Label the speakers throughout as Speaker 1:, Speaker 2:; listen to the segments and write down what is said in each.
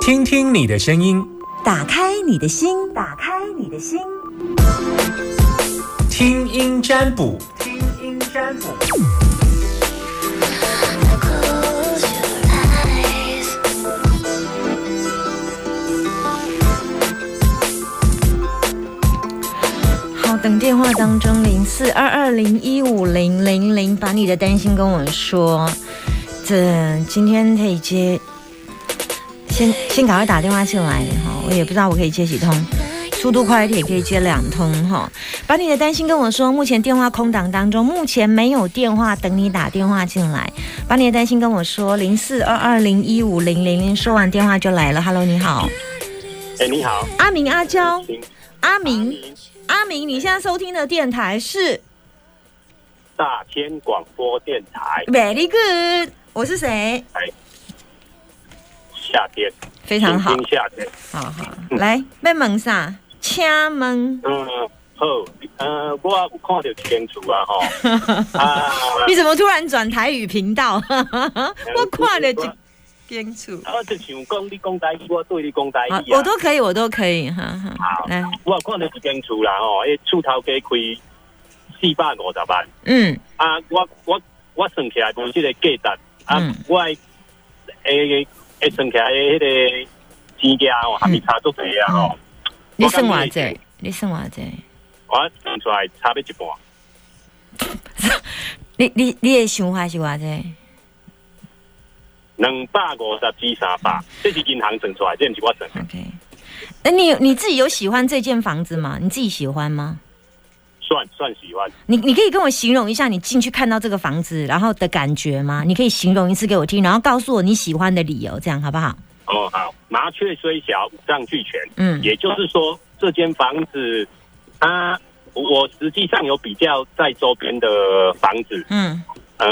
Speaker 1: 听听你的声音，
Speaker 2: 打开你的心，打开你的心，
Speaker 1: 听音占卜，听音占卜。
Speaker 2: 好，等电话当中零四二二零一五零零零，把你的担心跟我说。这今天可以接，先先赶快打电话进来哈，我也不知道我可以接几通，速度快一点可以接两通哈。把你的担心跟我说，目前电话空档当中，目前没有电话等你打电话进来。把你的担心跟我说，零四二二零一五零零零，说完电话就来了。Hello，你好，
Speaker 3: 哎，你好，
Speaker 2: 阿明阿娇，阿明阿明，你现在收听的电台是
Speaker 3: 大千广播电台。
Speaker 2: Very Good，我是谁？
Speaker 3: 哎，夏天
Speaker 2: 非常好
Speaker 3: 夏天。
Speaker 2: 好好来，要问啥？请问
Speaker 3: 嗯，好，呃，我有看到清楚啊，吼 啊，
Speaker 2: 你怎么突然转台语频道？我看了一清楚。
Speaker 3: 我就想讲你讲台语，我对你讲台，语啊。
Speaker 2: 我都可以，我都可以，哈哈。
Speaker 3: 好
Speaker 2: 来，
Speaker 3: 我有看到一间厝啦，吼，迄厝头加开四百五十万。
Speaker 2: 嗯
Speaker 3: 啊，我我我算起来无即个价值，啊，
Speaker 2: 嗯
Speaker 3: 我的诶诶算起来的迄个钱价哦，还没差足济啊，吼。
Speaker 2: 你算偌济？你算偌济？
Speaker 3: 我算出来差不一半。
Speaker 2: 你你你的想法是偌济？
Speaker 3: 两百五十至三百，这是银行算出来，这不是我算的。
Speaker 2: OK。那你你自己有喜欢这间房子吗？你自己喜欢吗？
Speaker 3: 算算喜欢。
Speaker 2: 你你可以跟我形容一下你进去看到这个房子然后的感觉吗？你可以形容一次给我听，然后告诉我你喜欢的理由，这样好不好？
Speaker 3: 哦，好，麻雀虽小，五脏俱全。
Speaker 2: 嗯
Speaker 3: 也就是说，这间房子，它我实际上有比较在周边的房子，
Speaker 2: 嗯，
Speaker 3: 呃，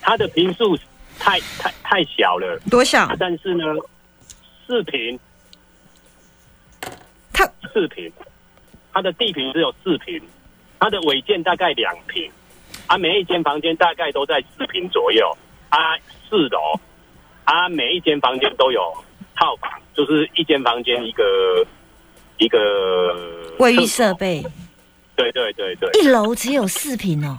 Speaker 3: 它的平数太太太小了，
Speaker 2: 多小
Speaker 3: 啊？但是呢，四平
Speaker 2: 它
Speaker 3: 四平，它的地坪只有四平，它的尾建大概两平，啊，每一间房间大概都在四平左右，啊，四楼，啊，每一间房间都有套房，就是一间房间一个一个
Speaker 2: 卫浴设备，
Speaker 3: 对对对对。
Speaker 2: 一楼只有四平哦，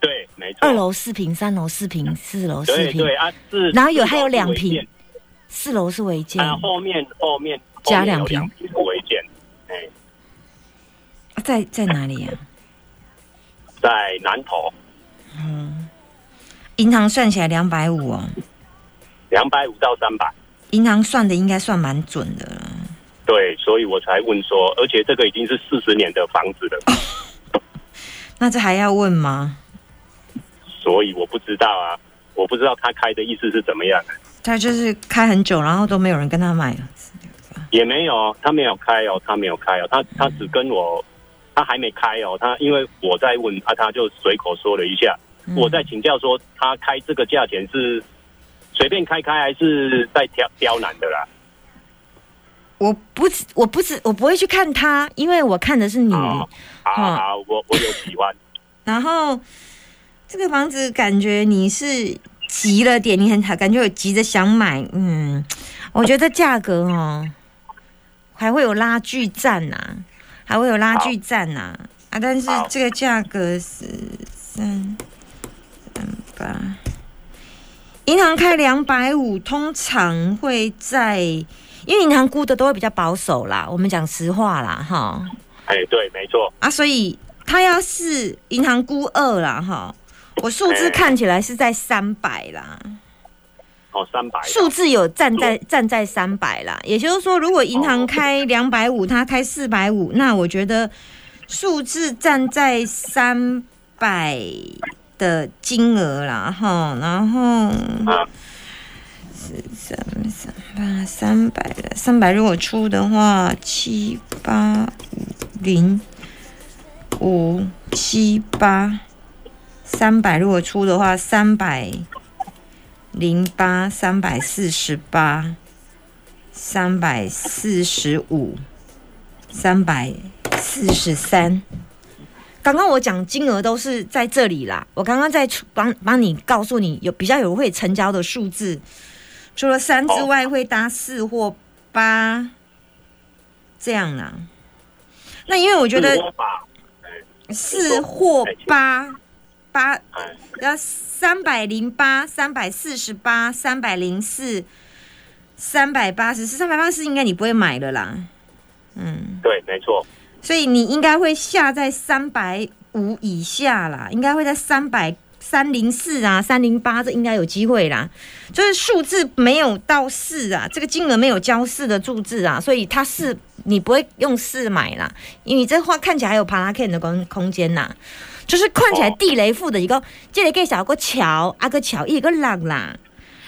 Speaker 3: 对，没错，
Speaker 2: 二楼四平，三楼四平，四楼四平，
Speaker 3: 对对啊，四，
Speaker 2: 然后有还有两平四楼是违建，
Speaker 3: 啊，后面后面
Speaker 2: 加两平在在哪里呀、
Speaker 3: 在南投。
Speaker 2: 嗯银行算起来两百五哦，
Speaker 3: 两百五到三百。
Speaker 2: 银行算的应该算蛮准的了。
Speaker 3: 对，所以我才问说，而且这个已经是四十年的房子了，
Speaker 2: 那这还要问吗？
Speaker 3: 所以我不知道啊，我不知道他开的意思是怎么样，
Speaker 2: 他就是开很久，然后都没有人跟他买。
Speaker 3: 也没有，他没有开哦，他没有开哦，他他只跟我，他还没开哦，他因为我在问啊，他就随口说了一下，
Speaker 2: 嗯
Speaker 3: 我在请教说他开这个价钱是随便开开还是在挑刁难的啦？
Speaker 2: 我不知，我不知，我不会去看他，因为我看的是你。
Speaker 3: 哦，好
Speaker 2: 嗯
Speaker 3: 好，我我有喜欢，
Speaker 2: 然后这个房子感觉你是急了点，你很感觉有急着想买。嗯，我觉得价格哦，还会有拉锯战呐、还会有拉锯战呐、啊。但是
Speaker 3: 好
Speaker 2: 这个价格是三三八，银行开两百五，通常会在，因为银行估的都会比较保守啦。我们讲实话啦，哈。
Speaker 3: 哎，对，没错，
Speaker 2: 啊，所以他要是银行估二啦，哈，我数字
Speaker 3: 哎
Speaker 2: 看起来是在三百啦，
Speaker 3: 哦，三百，
Speaker 2: 数字有站在站在三百啦，也就是说，如果银行开两百五，他开四百五，那我觉得数字站在三百的金额啦，哈，然后
Speaker 3: 啊，
Speaker 2: 三三八三百的三百，如果出的话，七八五零五七八，三百如果出的话，三百零八，三百四十八，三百四十五，三百四十三。刚刚我讲金额都是在这里啦，我刚刚在帮帮你告诉你有比较有会成交的数字，除了三之外，会搭四或八，这样啦。那因为我觉得
Speaker 3: 四或八
Speaker 2: 八要三百零八、三百四十八、三百零四、三百八十四、三百八十四，应该你不会买了啦。嗯，
Speaker 3: 对，没错。
Speaker 2: 所以你应该会下在三百五以下啦，应该会在三百三零四啊、三零八，这应该有机会啦。就是数字没有到四啊，这个金额没有交四的数字啊，所以它是你不会用四买啦，因为这话看起来还有帕拉 K 的空空间呐。就是看起来地雷富的一个，这个介绍个桥，啊个桥伊个落啦。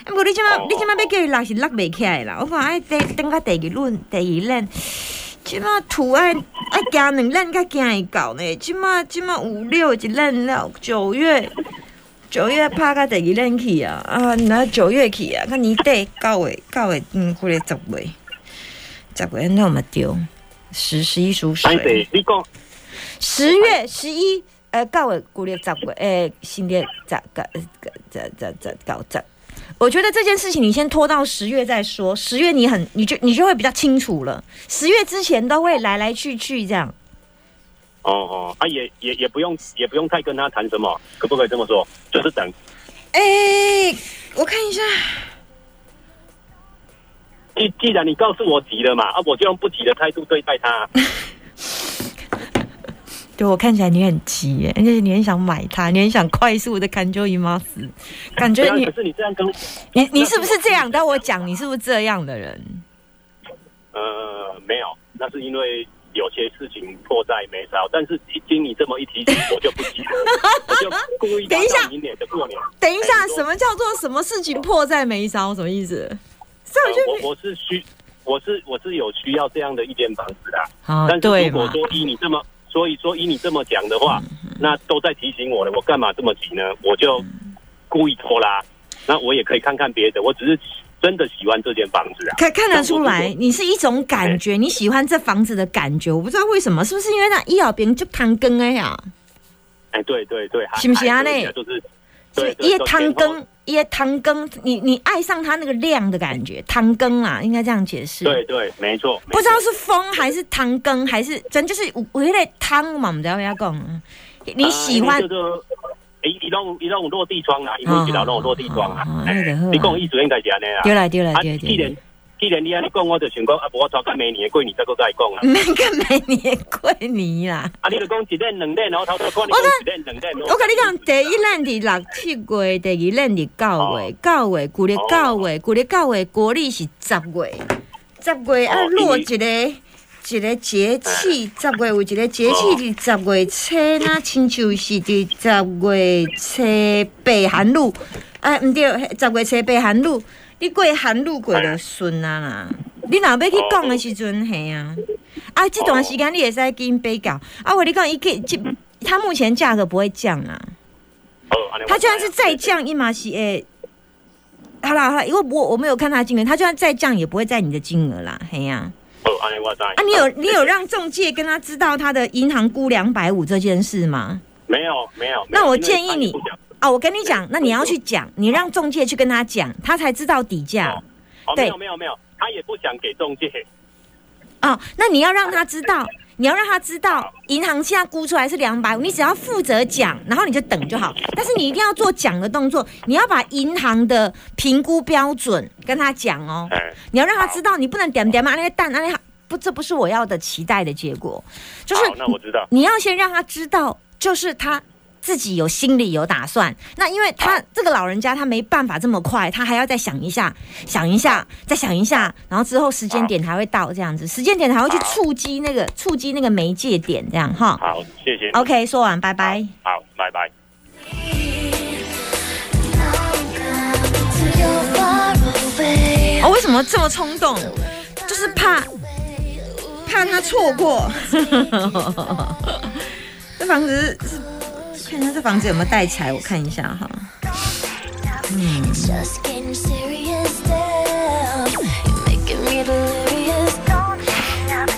Speaker 2: 啊，无你即马
Speaker 3: 哦
Speaker 2: 你即马要叫伊落是落袂起来啦。我看爱等等到第二轮、第二轮，即马图爱爱加两轮，才惊会到呢。即马即马五六一轮了，九月九月拍到第二轮去啊！啊，那九月去啊，看年底九月九月嗯，过来十月十月那我们丢十十一属
Speaker 3: 但
Speaker 2: 水
Speaker 3: 是。你讲
Speaker 2: 十月十一，呃，九月、九月、十月，诶，新月、十、九、十、十、十、九、十。我觉得这件事情你先拖到十月再说，十月你很，你就你就会比较清楚了。十月之前都会来来去去这样。
Speaker 3: 哦哦，啊也也也不用也不用太跟他谈什么，可不可以这么说？就是等。
Speaker 2: 哎、我看一下，
Speaker 3: 既既然你告诉我急了嘛，啊，我就用不急的态度对待他。
Speaker 2: 对我看起来你很急耶，而且你很想买它，你很想快速的看就姨妈死，感觉你
Speaker 3: 啊可是你这样跟
Speaker 2: 你你是不是这样？但我讲你是不是这样的人？
Speaker 3: 呃没有，那是因为有些事情迫在眉梢，但是一经你这么一提醒，我就不急了，我就故意
Speaker 2: 等一下
Speaker 3: 明年的过年。
Speaker 2: 等一下什么叫做什么事情迫在眉梢？什么意思？这我就
Speaker 3: 呃我我是需我是我是有需要这样的一间房子的，
Speaker 2: 啊
Speaker 3: 但是？如果说依你这么，所以说以你这么讲的话，那都在提醒我了，我干嘛这么急呢？我就故意拖拉，那我也可以看看别的，我只是真的喜欢这间房子啊。
Speaker 2: 看看得出来，你是一种感觉，你喜欢这房子的感觉。我不知道为什么，是不是因为那一咬别人就弹根哎呀？
Speaker 3: 哎，对对对，还
Speaker 2: 是不是啊那
Speaker 3: 就是
Speaker 2: 是
Speaker 3: 对对
Speaker 2: 一汤羹，一汤羹，你你爱上它那个亮的感觉，汤羹啦，应该这样解释。
Speaker 3: 对对，没错。
Speaker 2: 不知道是风还是汤羹，还是真就是我有迄个汤嘛？我们在要讲啊，你喜欢
Speaker 3: 啊就是伊伊拢伊拢有落地窗啊，伊每一条拢有落地窗啊你讲的意思应该是安尼啊。
Speaker 2: 对啦对啦
Speaker 3: 啊，
Speaker 2: 对对
Speaker 3: 既然既然你安尼讲，我就想讲啊，无我抓到明年的过年再个再讲啊。
Speaker 2: 没个每年过年啦。
Speaker 3: 啊，你就讲一练两练，然后头头看你讲一练两练。
Speaker 2: 我跟你讲，第一轮伫六七月，第二轮伫九月，九月旧历九月，旧历九月，国历是十月，十月啊落一个一个节气，十月有一个节气伫十月初，那亲像是伫十月初八寒露，啊毋对，十月初八寒露，你过寒露过就顺啊啦。你若要去讲的时阵，嘿啊，啊，这段时间你会使跟比较。啊，我跟你讲，伊个这它目前价格不会降啊，
Speaker 3: 哦，安尼我
Speaker 2: 它就算是再降一码是诶，好啦好啦，因为我我没有看他的金额，他就算再降也不会在你的金额啦，嘿呀、
Speaker 3: 哦，安尼我知。
Speaker 2: 啊，你有你有让中介跟他知道他的银行估两百五这件事吗？
Speaker 3: 没有没有？
Speaker 2: 那我建议你
Speaker 3: 因为他也不讲
Speaker 2: 啊，我跟你讲，那你要去讲，你让中介去跟他讲，他才知道底价
Speaker 3: 哦。没有没有没有，他也不想给中介。
Speaker 2: 哦，那你要让他知道，你要让他知道，银行现在估出来是两百五，你只要负责讲，然后你就等就好。但是你一定要做讲的动作，你要把银行的评估标准跟他讲哦，
Speaker 3: 哎，
Speaker 2: 你要让他知道，你不能点点嘛那些蛋，那些不，这不是我要的期待的结果，就是
Speaker 3: 好，那我知道。
Speaker 2: 你要先让他知道，就是他自己有心里有打算。那因为他这个老人家他没办法这么快，他还要再想一下，想一下，再想一下，然后之后时间点才会到这样子，时间点才会去触及那个触及那个媒介点这样哈。
Speaker 3: 好，谢谢。
Speaker 2: OK，说完，拜拜。
Speaker 3: 好，拜拜。
Speaker 2: 哦，为什么这么冲动？就是怕怕他错过。这房子是看一下这房子有没有带起来，我看一下哈。
Speaker 4: 嗯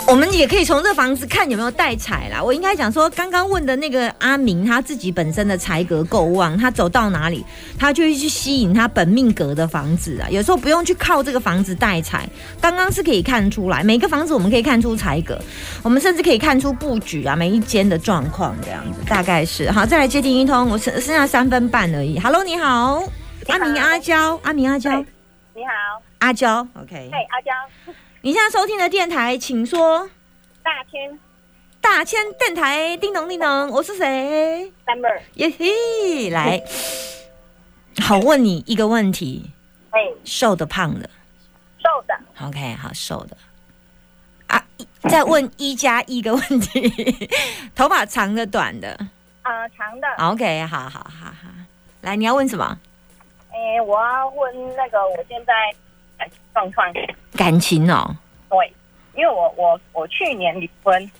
Speaker 2: 我们也可以从这房子看有没有带财啦。我应该讲说，刚刚问的那个阿明，他自己本身的财格够旺，他走到哪里，他就会去吸引他本命格的房子啊。有时候不用去靠这个房子带财，刚刚是可以看出来，每个房子我们可以看出财格，我们甚至可以看出布局啊，每一间的状况这样子，大概是好。再来接听一通，我剩剩下三分半而已。Hello，你好，阿明阿娇，阿明阿娇，
Speaker 5: 你好，
Speaker 2: 阿娇，OK。
Speaker 5: 嘿，阿娇，
Speaker 2: 你现在收听的电台，请说。
Speaker 5: 大千
Speaker 2: 大千电台，叮咚叮咚，我是谁
Speaker 5: ？Summer，
Speaker 2: 耶嘿，来，好，问你一个问题：
Speaker 5: 哎，
Speaker 2: 瘦的、胖的
Speaker 5: 瘦的
Speaker 2: ，？OK，好，瘦的。啊，一再问一加一个问题：头发长的、短的
Speaker 5: 呃，长的
Speaker 2: ，？OK，好好好好。来，你要问什么？
Speaker 5: 哎，我要问那个我现在感情状况，
Speaker 2: 感情哦。
Speaker 5: 对，因为我我我去年离婚，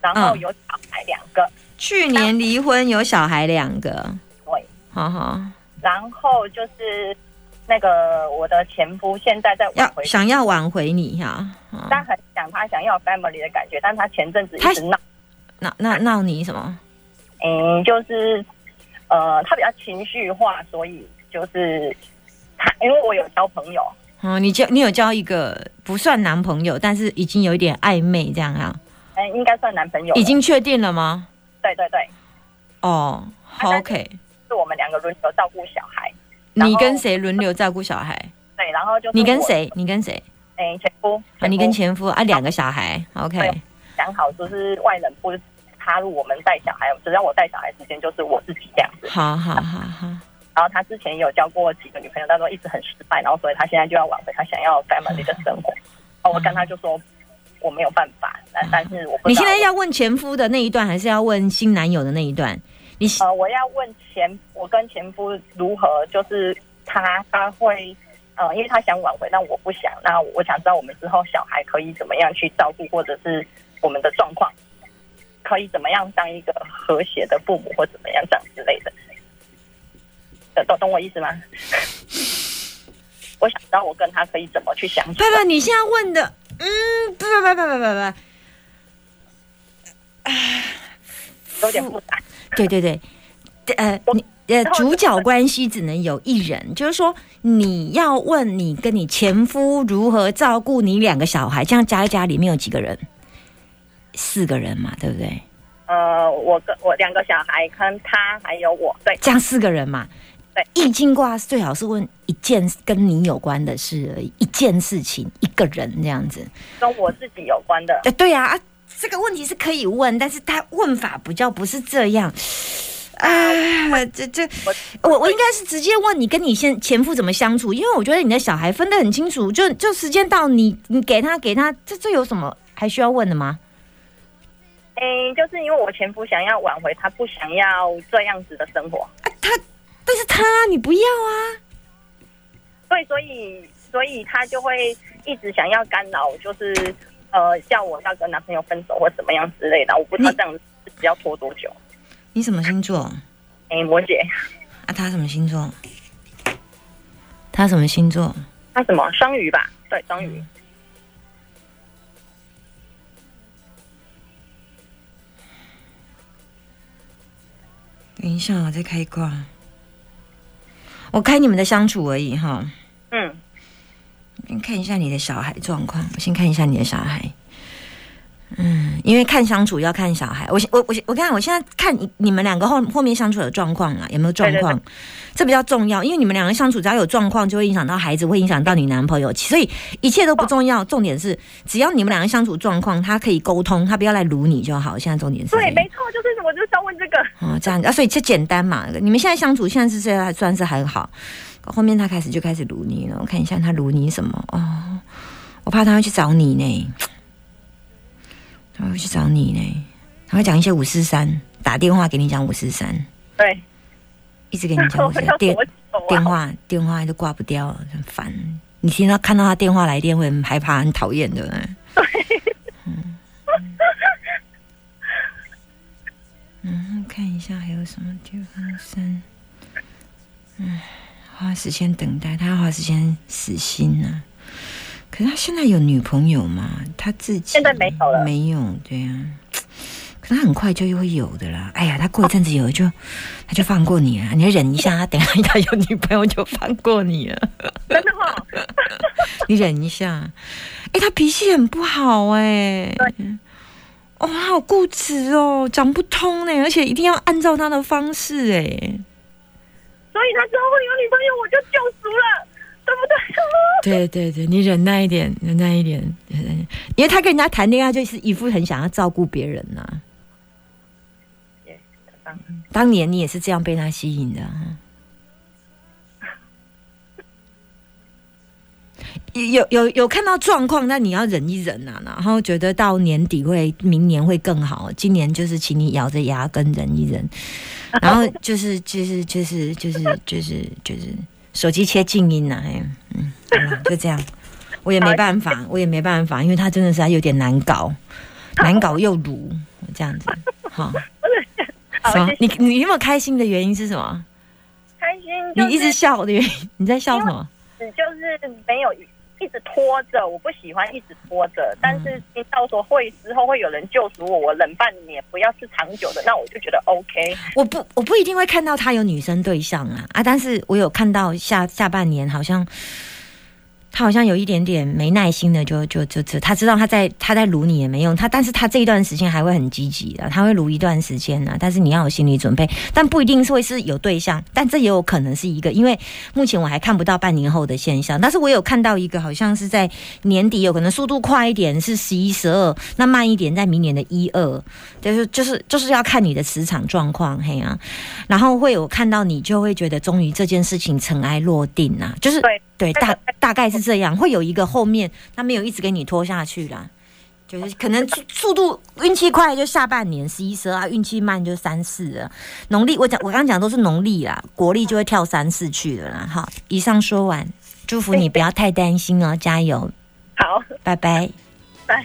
Speaker 5: 然后
Speaker 2: 嗯
Speaker 5: 有小孩两个，
Speaker 2: 去年离婚，有小孩两个。
Speaker 5: 对，
Speaker 2: 好好，
Speaker 5: 然后就是那个我的前夫现在在挽
Speaker 2: 要
Speaker 5: 回，
Speaker 2: 想要挽回你哈。哦
Speaker 5: 他很想他想要 family 的感觉，但他前阵子一直闹，
Speaker 2: 闹闹闹你什么？
Speaker 5: 嗯，就是呃，他比较情绪化，所以就是他，因为我有交朋友，
Speaker 2: 哦，你交你有交一个不算男朋友，但是已经有一点暧昧这样啊？
Speaker 5: 嗯，应该算男朋友，
Speaker 2: 已经确定了吗？
Speaker 5: 对对对，
Speaker 2: 哦，好
Speaker 5: 啊
Speaker 2: OK。
Speaker 5: 是我们两个轮流照顾小孩。
Speaker 2: 你跟谁轮流照顾小孩？
Speaker 5: 对，然后就？
Speaker 2: 你跟谁？你跟谁？
Speaker 5: 哎、前夫
Speaker 2: 啊，你跟
Speaker 5: 前
Speaker 2: 前夫啊，两个小孩。OK，
Speaker 5: 对夫讲好，就是外人不插入我们带小孩，只要我带小孩时间就是我自己这样子。
Speaker 2: 好好好好。
Speaker 5: 然后他之前也有交过几个女朋友，但都一直很失败，然后所以他现在就要挽回他想要 family 的生活。哦，我跟他就说我没有办法，但但是我不
Speaker 2: 你现在要问前夫的那一段，还是要问新男友的那一段？你
Speaker 5: 呃，我要问前我跟前夫如何，就是他他会呃，因为他想挽回，但我不想。那我想知道我们之后小孩可以怎么样去照顾，或者是我们的状况可以怎么样当一个和谐的父母，或怎么样这样之类的。懂懂懂我意思吗？我想知道我跟他可以怎么去相处
Speaker 2: 不。不，你现在问的，嗯，不不不不不不不。
Speaker 5: 有点复杂。
Speaker 2: 对对对，呃，你呃，主角关系只能有一人，就是说你要问你跟你前夫如何照顾你两个小孩，这样加一加，里面有几个人？四个人嘛，对不对？
Speaker 5: 呃，我跟我两个小孩，跟他还有我，对
Speaker 2: 这样四个人嘛。
Speaker 5: 对
Speaker 2: 易经卦最好是问一件跟你有关的事而已，一件事情，一个人这样子。
Speaker 5: 跟我自己有关的。
Speaker 2: 哎，对呀、啊，这个问题是可以问，但是他问法比较不是这样。啊，这这，我我应该是直接问你跟你先前夫怎么相处，因为我觉得你的小孩分得很清楚，就就时间到你你给他给他，这这有什么还需要问的吗？
Speaker 5: 诶，就是因为我前夫想要挽回，他不想要这样子的生活，
Speaker 2: 啊，他但是他你不要啊，
Speaker 5: 对，所以所以他就会一直想要干扰，就是呃叫我要跟男朋友分手或怎么样之类的，我不知道这样子要拖多久。
Speaker 2: 你什么星座
Speaker 5: 诶，摩羯，
Speaker 2: 啊？他什么星座？他什么星座？
Speaker 5: 他什么双鱼吧？对，双鱼。
Speaker 2: 等一下，我再开挂。我开你们的相处而已哈。
Speaker 5: 嗯，
Speaker 2: 先看一下你的小孩状况，我先看一下你的小孩。嗯，因为看相处要看小孩，我先我我我看我现在看你你们两个后后面相处的状况啊，有没有状况？
Speaker 5: 对
Speaker 2: 这比较重要，因为你们两个相处只要有状况，就会影响到孩子，会影响到你男朋友，所以一切都不重要，重点是只要你们两个相处状况，他可以沟通，他不要来撸你就好。现在重点是
Speaker 5: 对，没错，就是我就是要问这个。
Speaker 2: 哦，这样子啊，所以这简单嘛。你们现在相处，现在是这还算是很好，后面他开始就开始撸你了。我看一下他撸你什么哦，我怕他会去找你呢，他会去找你呢，他会讲一些五四三，打电话给你讲五四三，
Speaker 5: 对，
Speaker 2: 一直给你讲五四三 电电话电话都挂不掉，很烦。你听到看到他电话来电会很害怕，很讨厌的。嗯，嗯，看一下还有什么地方生。嗯，花时间等待，他要花时间死心呢、可是他现在有女朋友吗？他自己
Speaker 5: 现在没有了
Speaker 2: 没有，对呀、可他很快就又会有的啦。哎呀，他过一阵子有就他就放过你了，你要忍一下，他等下他有女朋友就放过你了，
Speaker 5: 真的哈、
Speaker 2: 你忍一下。哎，他脾气很不好哎、哦，他好固执哦，讲不通呢，而且一定要按照他的方式哎。
Speaker 5: 所以他之后会有女朋友，我就救赎了，对不对？
Speaker 2: 对对对，你忍耐一点，忍耐一点，因为他跟人家谈恋爱就是一副很想要照顾别人呐、当年你也是这样被他吸引的、有有有看到状况，但你要忍一忍啊，然后觉得到年底会，明年会更好。今年就是请你咬着牙根忍一忍，然后就是就是就是就是就是就是手机切静音啊，哎，嗯，好啦就这样，我也没办法，我也没办法，因为他真的是还有点难搞，难搞又鲁这样子，好，
Speaker 5: 好，
Speaker 2: 什么？你你有没有开心的原因是什么？
Speaker 5: 开心、就是，
Speaker 2: 你一直笑的原因，你在笑什么？
Speaker 5: 你就是没有一直拖着，我不喜欢一直拖着。
Speaker 2: 嗯
Speaker 5: 但是听到说会之后会有人救赎我，我冷半年，不要是长久的，那我就觉得 OK。
Speaker 2: 我不我不一定会看到他有女生对象啊啊，但是我有看到下下半年好像他好像有一点点没耐心的就，就就就他知道他在他在撸你也没用，他但是他这一段时间还会很积极的，他会撸一段时间呢、但是你要有心理准备，但不一定是会是有对象，但这也有可能是一个，因为目前我还看不到半年后的现象，但是我有看到一个好像是在年底有可能速度快一点是十一十二，那慢一点在明年的一二，就是就是就是要看你的磁场状况，嘿啊，然后会有看到你就会觉得终于这件事情尘埃落定啊，就是
Speaker 5: 对
Speaker 2: 大大概是这样，会有一个后面他没有一直给你拖下去啦。就是可能速速度运气快就下半年十一十二，运气慢就三四了。农历我讲我刚刚讲都是农历啦，国历就会跳三四去了啦。好，以上说完，祝福你不要太担心哦，加油，
Speaker 5: 好，
Speaker 2: 拜拜。
Speaker 5: 拜。